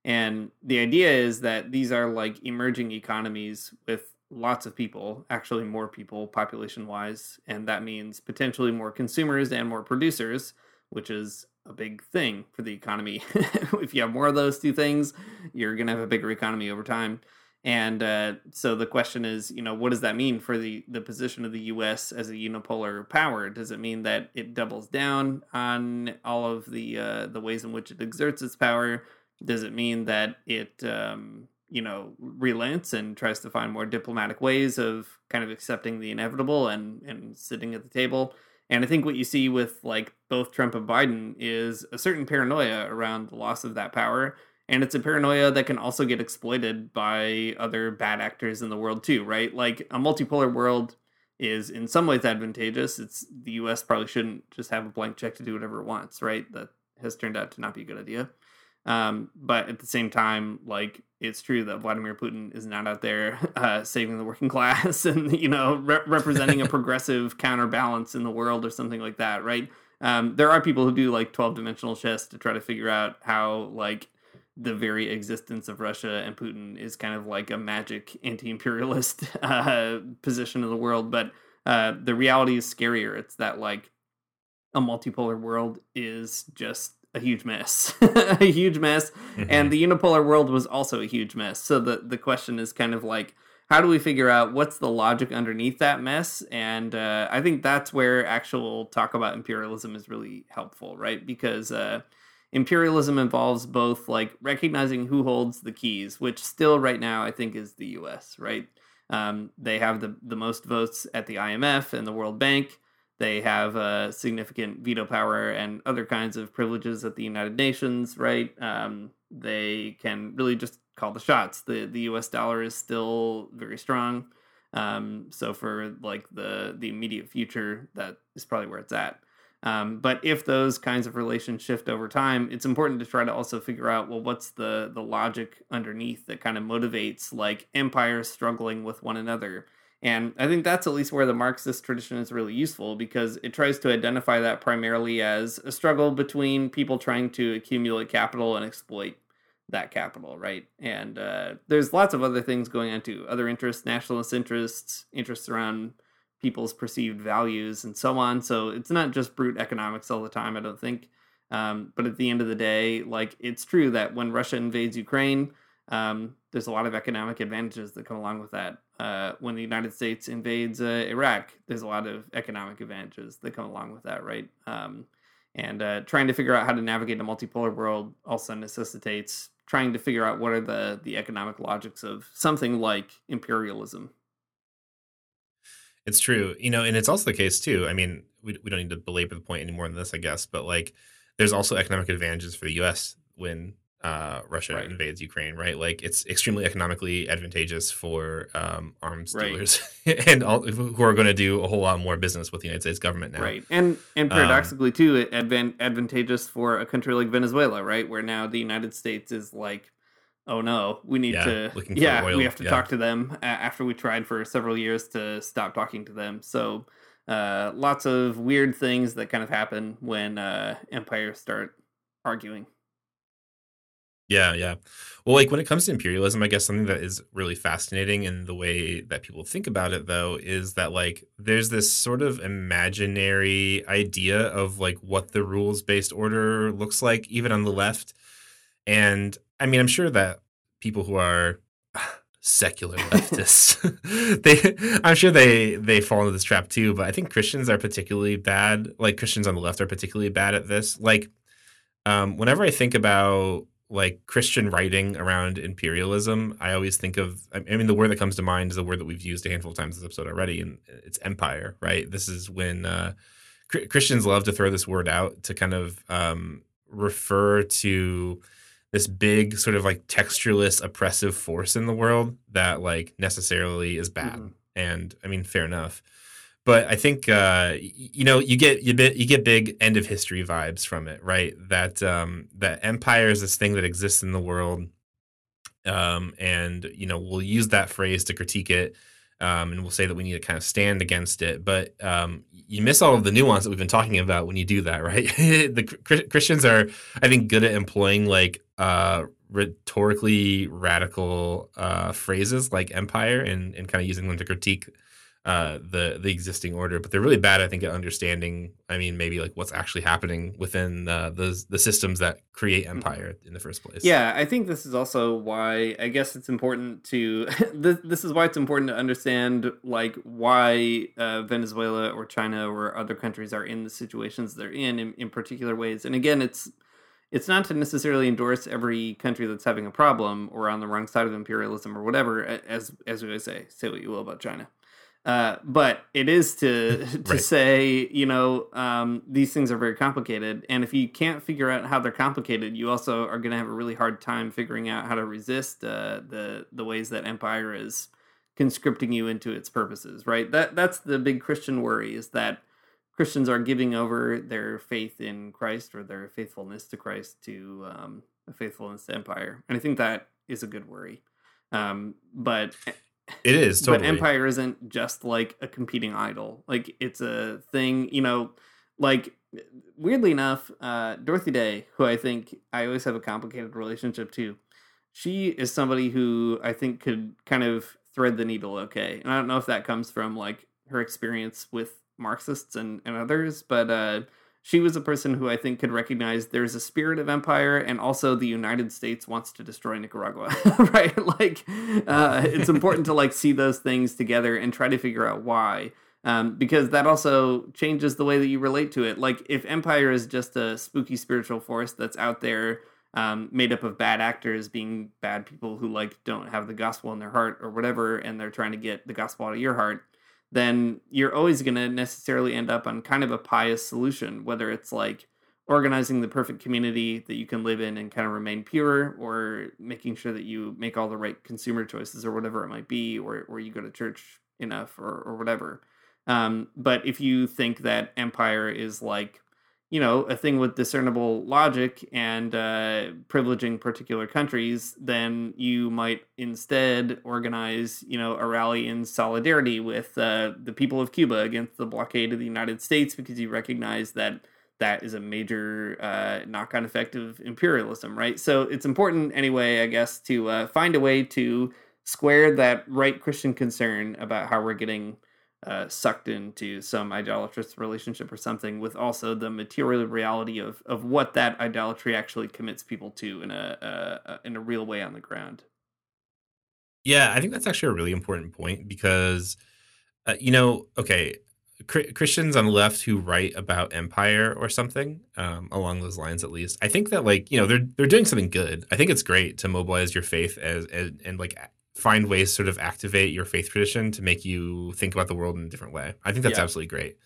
And the idea is that these are like emerging economies with lots of people, actually more people population wise, and that means potentially more consumers and more producers, which is a big thing for the economy. if you have more of those two things, you're going to have a bigger economy over time. And uh, so the question is, you know, what does that mean for the, the position of the U.S. as a unipolar power? Does it mean that it doubles down on all of the uh, the ways in which it exerts its power? Does it mean that it, um, you know, relents and tries to find more diplomatic ways of kind of accepting the inevitable and and sitting at the table? And I think what you see with like both Trump and Biden is a certain paranoia around the loss of that power. And it's a paranoia that can also get exploited by other bad actors in the world too, right? Like a multipolar world is in some ways advantageous. It's the US probably shouldn't just have a blank check to do whatever it wants, right? That has turned out to not be a good idea. Um, but at the same time, like it's true that Vladimir Putin is not out there uh, saving the working class and you know re- representing a progressive counterbalance in the world or something like that, right? Um, there are people who do like twelve dimensional chess to try to figure out how like the very existence of Russia and Putin is kind of like a magic anti-imperialist uh, position of the world, but uh, the reality is scarier. It's that like a multipolar world is just a huge mess, a huge mess, mm-hmm. and the unipolar world was also a huge mess. So the the question is kind of like, how do we figure out what's the logic underneath that mess? And uh, I think that's where actual talk about imperialism is really helpful, right? Because uh, imperialism involves both like recognizing who holds the keys, which still right now I think is the U.S. Right? Um, they have the the most votes at the IMF and the World Bank. They have uh, significant veto power and other kinds of privileges at the United Nations, right? Um, they can really just call the shots. The the U.S. dollar is still very strong, um, so for like the the immediate future, that is probably where it's at. Um, but if those kinds of relations shift over time, it's important to try to also figure out well, what's the the logic underneath that kind of motivates like empires struggling with one another and I think that's at least where the Marxist tradition is really useful because it tries to identify that primarily as a struggle between people trying to accumulate capital and exploit that capital, right? And uh, there's lots of other things going on too other interests, nationalist interests, interests around people's perceived values, and so on. So it's not just brute economics all the time, I don't think. Um, but at the end of the day, like it's true that when Russia invades Ukraine, um, there's a lot of economic advantages that come along with that. Uh, when the United States invades uh, Iraq, there's a lot of economic advantages that come along with that, right? Um, and uh, trying to figure out how to navigate a multipolar world also necessitates trying to figure out what are the the economic logics of something like imperialism. It's true, you know, and it's also the case too. I mean, we we don't need to belabor the point any more than this, I guess, but like, there's also economic advantages for the U.S. when uh, Russia right. invades Ukraine, right? Like it's extremely economically advantageous for um, arms right. dealers and all, who are going to do a whole lot more business with the United States government now, right? And and um, paradoxically um, too, advan- advantageous for a country like Venezuela, right, where now the United States is like oh no, we need Yeah, to, yeah, oil, we have to yeah. talk to them after we tried for several years to stop talking to them. So, uh, lots of weird things that kind of happen when uh, empires start arguing. Yeah, yeah. Well, like when it comes to imperialism, I guess something that is really fascinating in the way that people think about it, though, is that like there's this sort of imaginary idea of like what the rules based order looks like, even on the left. And I mean, I'm sure that people who are secular leftists, they, I'm sure they they fall into this trap too. But I think Christians are particularly bad. Like Christians on the left are particularly bad at this. Like, um, whenever I think about like Christian writing around imperialism, I always think of, I mean, the word that comes to mind is the word that we've used a handful of times this episode already, and it's empire, right? This is when uh, Christians love to throw this word out to kind of um, refer to this big, sort of like textureless, oppressive force in the world that like necessarily is bad. Mhm. And I mean, fair enough. But I think uh, you know you get you bit you get big end of history vibes from it, right? That um, that empire is this thing that exists in the world, um, and you know we'll use that phrase to critique it, um, and we'll say that we need to kind of stand against it. But um, you miss all of the nuance that we've been talking about when you do that, right? the Chri- Christians are, I think, good at employing like uh, rhetorically radical uh, phrases like empire and and kind of using them to critique uh, the the existing order, but they're really bad, I think, at understanding. I mean, maybe like what's actually happening within uh, the the systems that create empire in the first place. Yeah, I think this is also why I guess it's important to this, this is why it's important to understand like why uh, Venezuela or China or other countries are in the situations they're in, in in particular ways. And again, it's it's not to necessarily endorse every country that's having a problem or on the wrong side of imperialism or whatever. As as we always say, say what you will about China. Uh, but it is to to Right. say, you know, um, these things are very complicated, and if you can't figure out how they're complicated, you also are going to have a really hard time figuring out how to resist uh, the the ways that empire is conscripting you into its purposes. Right. That that's the big Christian worry is that Christians are giving over their faith in Christ or their faithfulness to Christ to um, a faithfulness to empire, and I think that is a good worry. Um, but it is totally. but empire isn't just like a competing idol like it's a thing you know like weirdly enough uh dorothy day who i think i always have a complicated relationship to she is somebody who i think could kind of thread the needle okay and i don't know if that comes from like her experience with marxists and, and others but uh she was a person who I think could recognize there's a spirit of empire, and also the United States wants to destroy Nicaragua, right? Like, uh, it's important to like see those things together and try to figure out why, um, because that also changes the way that you relate to it. Like, if empire is just a spooky spiritual force that's out there, um, made up of bad actors being bad people who like don't have the gospel in their heart or whatever, and they're trying to get the gospel out of your heart then you're always going to necessarily end up on kind of a pious solution, whether it's like organizing the perfect community that you can live in and kind of remain pure, or making sure that you make all the right consumer choices or whatever it might be, or, or you go to church enough or, or whatever. Um, but if you think that empire is like, you know, a thing with discernible logic and uh, privileging particular countries, then you might instead organize, you know, a rally in solidarity with uh, the people of Cuba against the blockade of the United States because you recognize that that is a major uh, knock-on effect of imperialism, right? So it's important anyway, I guess, to uh, find a way to square that right Christian concern about how we're getting uh, sucked into some idolatrous relationship or something with also the material reality of of what that idolatry actually commits people to in a, a in a real way on the ground. Yeah, I think that's actually a really important point because, uh, you know, okay, Chri- Christians on the left who write about empire or something um, along those lines, at least, I think that like you know they're they're doing something good. I think it's great to mobilize your faith as and, and like find ways to sort of activate your faith tradition to make you think about the world in a different way. I think that's Yeah. absolutely great.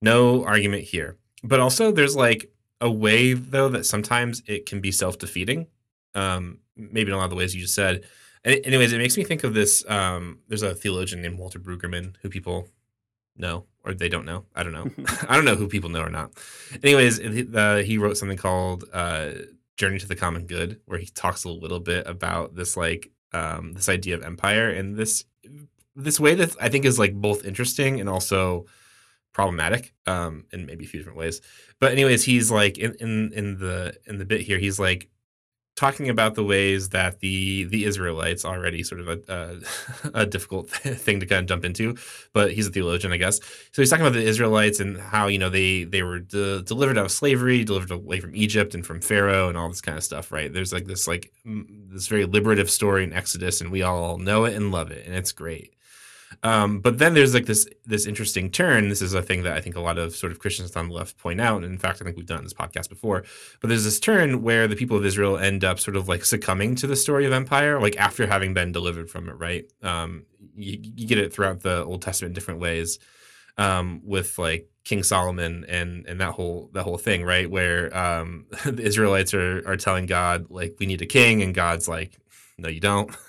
No argument here. But also there's like a way though that sometimes it can be self-defeating. Um maybe in a lot of the ways you just said. And anyways, it makes me think of this um there's a theologian named Walter Brueggemann who people know or they don't know. I don't know. I don't know who people know or not. Anyways, he- uh, he wrote something called uh Journey to the Common Good, where he talks a little bit about this like um, this idea of empire and this this way that I think is like both interesting and also problematic um, in maybe a few different ways. But anyways, he's like in in in the in the bit here, he's like talking about the ways that the the Israelites already sort of a, a, a difficult thing to kind of jump into, but he's a theologian, I guess. So he's talking about the Israelites and how you know they they were de- delivered out of slavery, delivered away from Egypt and from Pharaoh and all this kind of stuff, right? There's like this like this very liberative story in Exodus, and we all know it and love it, and it's great. Um, but then there's like this this interesting turn. This is a thing that I think a lot of sort of Christians on the left point out. And in fact, I think we've done this podcast before. But there's this turn where the people of Israel end up sort of like succumbing to the story of empire, like after having been delivered from it. Right? Um, you, you get it throughout the Old Testament in different ways. Um, with like King Solomon and and that whole that whole thing, right? Where um, the Israelites are are telling God like we need a king, and God's like, no, you don't.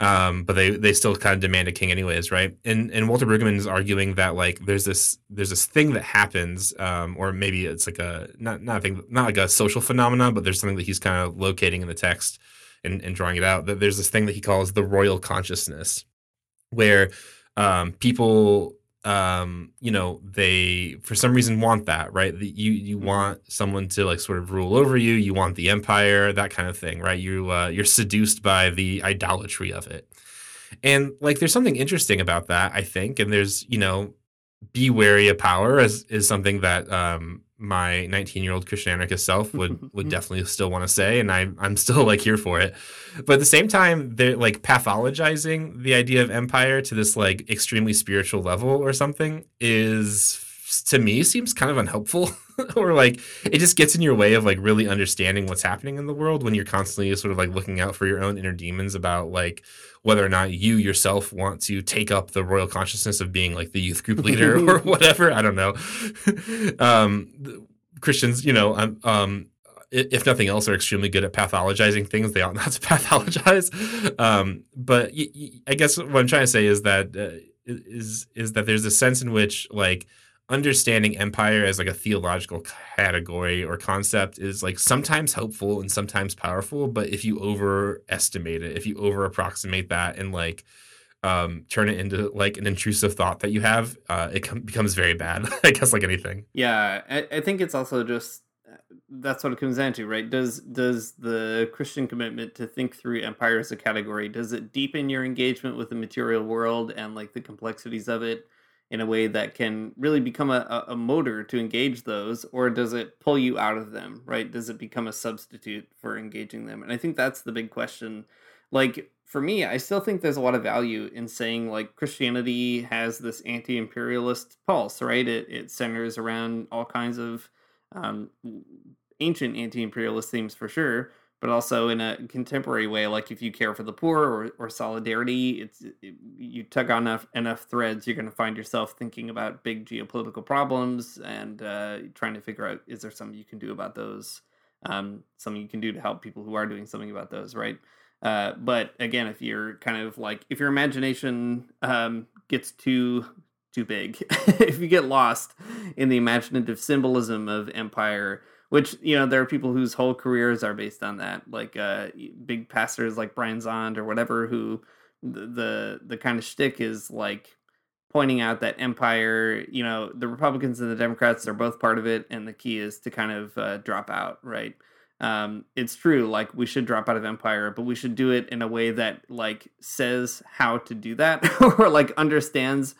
um, but they they still kind of demand a king anyways, right? And and Walter Brueggemann is arguing that like there's this there's this thing that happens, um, or maybe it's like a not not a thing, not like a social phenomenon, but there's something that he's kind of locating in the text and, and drawing it out. That there's this thing that he calls the royal consciousness, where um, people um you know they for some reason want that right? You you mm-hmm. want someone to like sort of rule over you. You want the empire that kind of thing right? You uh, you're seduced by the idolatry of it. And like there's something interesting about that i think. And there's you know be wary of power is, is something that um my 19 year old Christian anarchist self would would definitely still want to say, and I I'm still like here for it. But at the same time, they're like pathologizing the idea of empire to this like extremely spiritual level or something is to me seems kind of unhelpful or like it just gets in your way of like really understanding what's happening in the world when you're constantly sort of like looking out for your own inner demons about like whether or not you yourself want to take up the royal consciousness of being like the youth group leader or whatever. I don't know. um, Christians, you know, um, um, if nothing else, are extremely good at pathologizing things. They ought not to pathologize. Um, but y- y- I guess what I'm trying to say is that uh, is is that there's a sense in which like understanding empire as like a theological category or concept is like sometimes helpful and sometimes powerful but if you overestimate it if you over approximate that and like um, turn it into like an intrusive thought that you have uh, it com- becomes very bad i guess like anything. Yeah I, I think it's also just that's what it comes down to right? Does does the christian commitment to think through empire as a category does it deepen your engagement with the material world and like the complexities of it in a way that can really become a, a motor to engage those or does it pull you out of them right? Does it become a substitute for engaging them? And i think that's the big question. Like for me i still think there's a lot of value in saying like christianity has this anti-imperialist pulse right? It, it centers around all kinds of um, ancient anti-imperialist themes for sure but also in a contemporary way like if you care for the poor or, or solidarity it's it, you tug on enough enough threads you're going to find yourself thinking about big geopolitical problems and uh, trying to figure out is there something you can do about those um, something you can do to help people who are doing something about those right? Uh, but again if you're kind of like if your imagination um, gets too too big if you get lost in the imaginative symbolism of empire which you know there are people whose whole careers are based on that like uh big pastors like brian Zahnd or whatever who the the, the kind of shtick is like pointing out that empire you know the republicans and the democrats are both part of it and the key is to kind of uh, drop out right? Um, it's true like we should drop out of empire but we should do it in a way that like says how to do that or like understands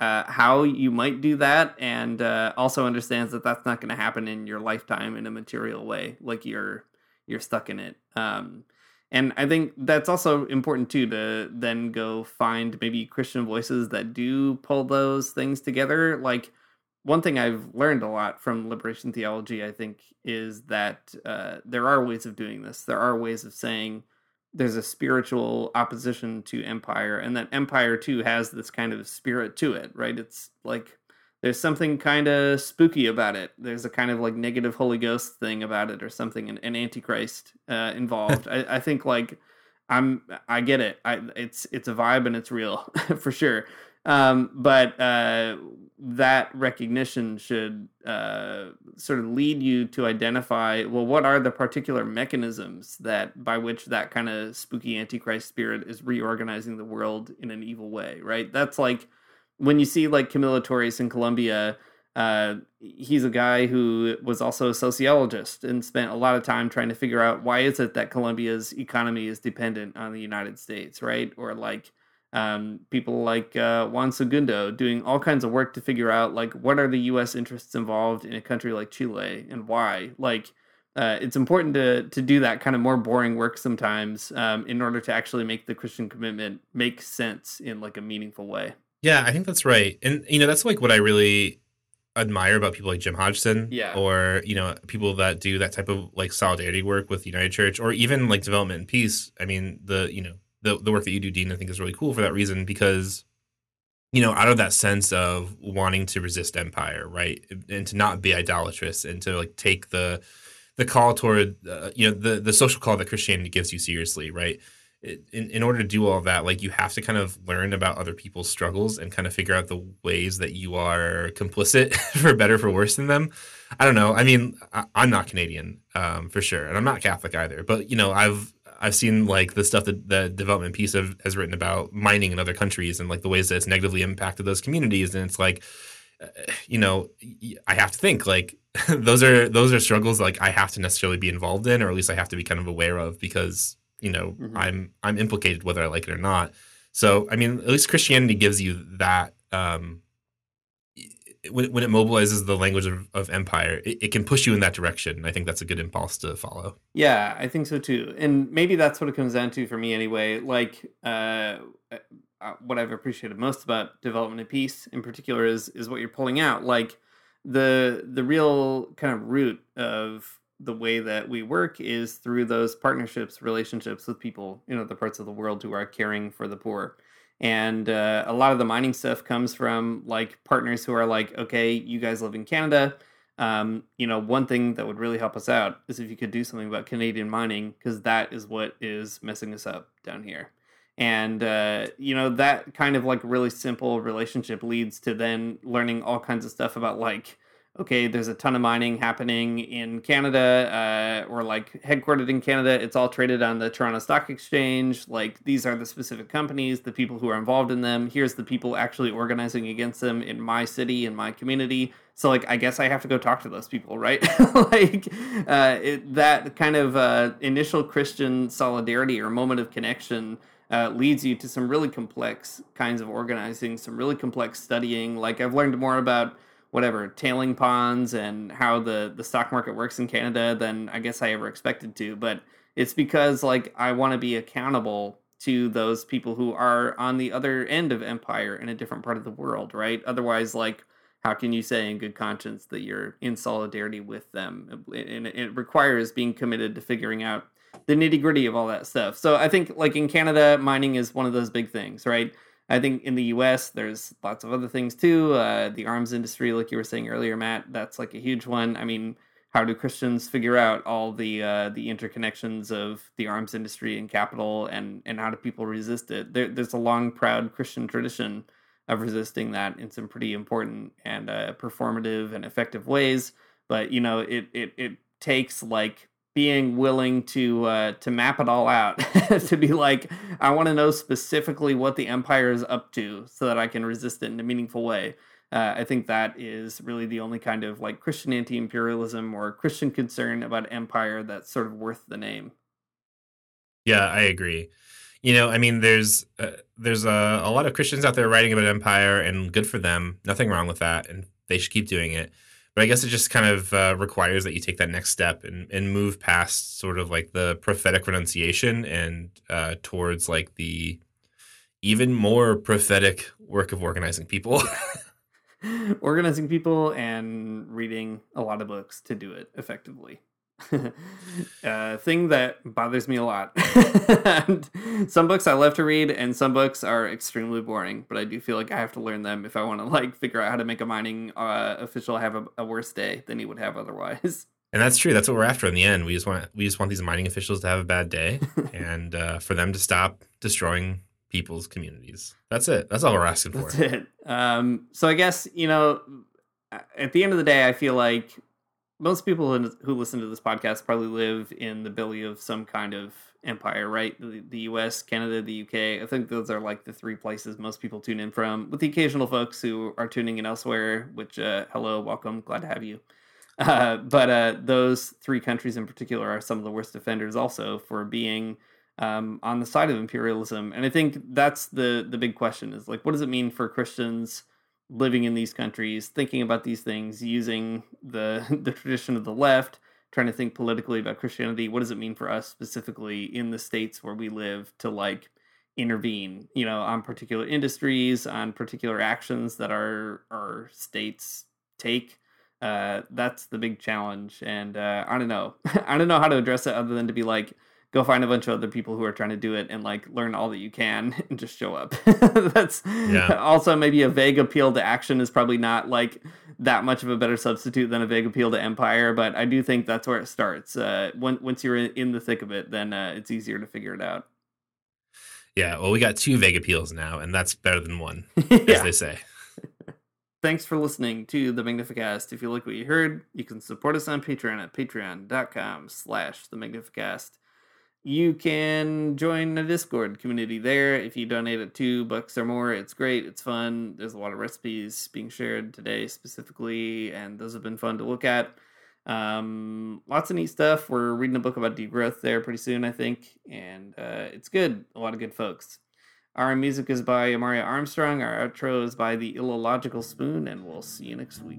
uh, how you might do that and uh, also understands that that's not going to happen in your lifetime in a material way like you're you're stuck in it. Um, and i think that's also important too to then go find maybe christian voices that do pull those things together. Like one thing i've learned a lot from liberation theology i think is that uh, there are ways of doing this. There are ways of saying there's a spiritual opposition to empire and that empire too has this kind of spirit to it right? It's like there's something kind of spooky about it. There's a kind of like negative holy ghost thing about it or something an, an antichrist uh, involved. I, I think like i'm i get it. I, it's it's a vibe and it's real for sure Um, but uh, that recognition should uh, sort of lead you to identify well, what are the particular mechanisms that by which that kind of spooky antichrist spirit is reorganizing the world in an evil way, right? That's like when you see like Camilo Torres in Colombia. Uh, he's a guy who was also a sociologist and spent a lot of time trying to figure out why is it that Colombia's economy is dependent on the United States, right? Or like um, people like uh, Juan Segundo doing all kinds of work to figure out like what are the U.S. interests involved in a country like Chile and why. Like, uh, it's important to to do that kind of more boring work sometimes um, in order to actually make the Christian commitment make sense in like a meaningful way. Yeah, I think that's right, and you know that's like what I really admire about people like Jim Hodgson, Yeah. or you know people that do that type of like solidarity work with the United Church, or even like development and peace. I mean, the you know the the work that you do, Dean, I think is really cool for that reason because you know out of that sense of wanting to resist empire, right, and to not be idolatrous, and to like take the the call toward uh, you know the the social call that Christianity gives you seriously, right. In, in order to do all of that, like you have to kind of learn about other people's struggles and kind of figure out the ways that you are complicit, for better for worse, than them. I don't know. I mean, I, I'm not Canadian um, for sure, and I'm not Catholic either. But you know, I've I've seen like the stuff that the development piece of, has written about mining in other countries and like the ways that it's negatively impacted those communities, and it's like, uh, you know, I have to think like those are those are struggles like I have to necessarily be involved in, or at least I have to be kind of aware of because you know Mhm. I'm I'm implicated whether I like it or not. So I mean, at least Christianity gives you that. Um, when, when it mobilizes the language of, of empire, it, it can push you in that direction. I think that's a good impulse to follow. Yeah, I think so too. And maybe that's what it comes down to for me anyway. Like, uh, uh, what I've appreciated most about development and peace in particular is is what you're pulling out. Like the the real kind of root of the way that we work is through those partnerships, relationships with people in other parts of the world who are caring for the poor. And uh, a lot of the mining stuff comes from like partners who are like, okay, you guys live in Canada um, you know, one thing that would really help us out is if you could do something about Canadian mining, because that is what is messing us up down here. And, uh, you know, that kind of like really simple relationship leads to then learning all kinds of stuff about like, okay, there's a ton of mining happening in Canada, uh, or like headquartered in Canada. It's all traded on the Toronto Stock Exchange. Like, these are the specific companies, the people who are involved in them. Here's the people actually organizing against them in my city, in my community. So, like, I guess I have to go talk to those people, right? like, uh, it, that kind of uh, initial Christian solidarity or moment of connection uh, leads you to some really complex kinds of organizing, some really complex studying. Like, I've learned more about whatever tailing ponds and how the the stock market works in Canada than I guess I ever expected to. But it's because like I want to be accountable to those people who are on the other end of empire in a different part of the world, right? Otherwise, like how can you say in good conscience that you're in solidarity with them? And it requires being committed to figuring out the nitty gritty of all that stuff. So I think like in Canada, mining is one of those big things, right? I think in the U.S. there's lots of other things too. Uh, the arms industry, like you were saying earlier, Matt, that's like a huge one. I mean, how do Christians figure out all the uh, the interconnections of the arms industry and capital, and and how do people resist it? There, there's a long, proud Christian tradition of resisting that in some pretty important and uh, performative and effective ways. But you know, it it it takes like being willing to uh, to map it all out to be like I want to know specifically what the empire is up to so that I can resist it in a meaningful way. Uh, I think that is really the only kind of like Christian anti-imperialism or Christian concern about empire that's sort of worth the name. Yeah, I agree. You know, I mean, there's uh, there's a, a lot of Christians out there writing about empire, and good for them. Nothing wrong with that, and they should keep doing it. But I guess it just kind of uh, requires that you take that next step and, and move past sort of like the prophetic renunciation and uh, towards like the even more prophetic work of organizing people. Organizing people and reading a lot of books to do it effectively. uh, thing that bothers me a lot. and some books I love to read, and some books are extremely boring. But I do feel like I have to learn them if I want to like figure out how to make a mining uh, official have a, a worse day than he would have otherwise. And that's true. That's what we're after in the end. We just want we just want these mining officials to have a bad day, and uh, for them to stop destroying people's communities. That's it. That's all we're asking for. That's it. Um, so I guess you know, at the end of the day, I feel like most people who listen to this podcast probably live in the belly of some kind of empire, right? The, the U.S., Canada, the U.K. I think those are like the three places most people tune in from, with the occasional folks who are tuning in elsewhere. Which, uh, hello, welcome, glad to have you. Uh, but uh, those three countries in particular are some of the worst offenders, also for being um, on the side of imperialism. And I think that's the the big question: is like, what does it mean for Christians? Living in these countries, thinking about these things, using the the tradition of the left, trying to think politically about Christianity. What does it mean for us specifically in the states where we live to like intervene, you know, on particular industries, on particular actions that our our states take? Uh, that's the big challenge, and uh, I don't know. I don't know how to address it other than to be like, go find a bunch of other people who are trying to do it and like learn all that you can and just show up. That's Yeah. also maybe a vague appeal to action is probably not like that much of a better substitute than a vague appeal to empire, but I do think that's where it starts. Uh, when, once you're in, the thick of it, then uh, it's easier to figure it out. Yeah, well, we got two vague appeals now, and that's better than one, as yeah. they say. Thanks for listening to the Magnificast. If you like what you heard, you can support us on Patreon at patreon.com slash the Magnificast. You can join a Discord community there. If you donate at two bucks or more, it's great. It's fun. There's a lot of recipes being shared today specifically, and those have been fun to look at. Um, lots of neat stuff. We're reading a book about degrowth there pretty soon, I think, and uh, it's good. A lot of good folks. Our music is by Amaryah Armstrong. Our outro is by the Illogical Spoon, and we'll see you next week.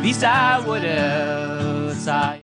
At least I would else I.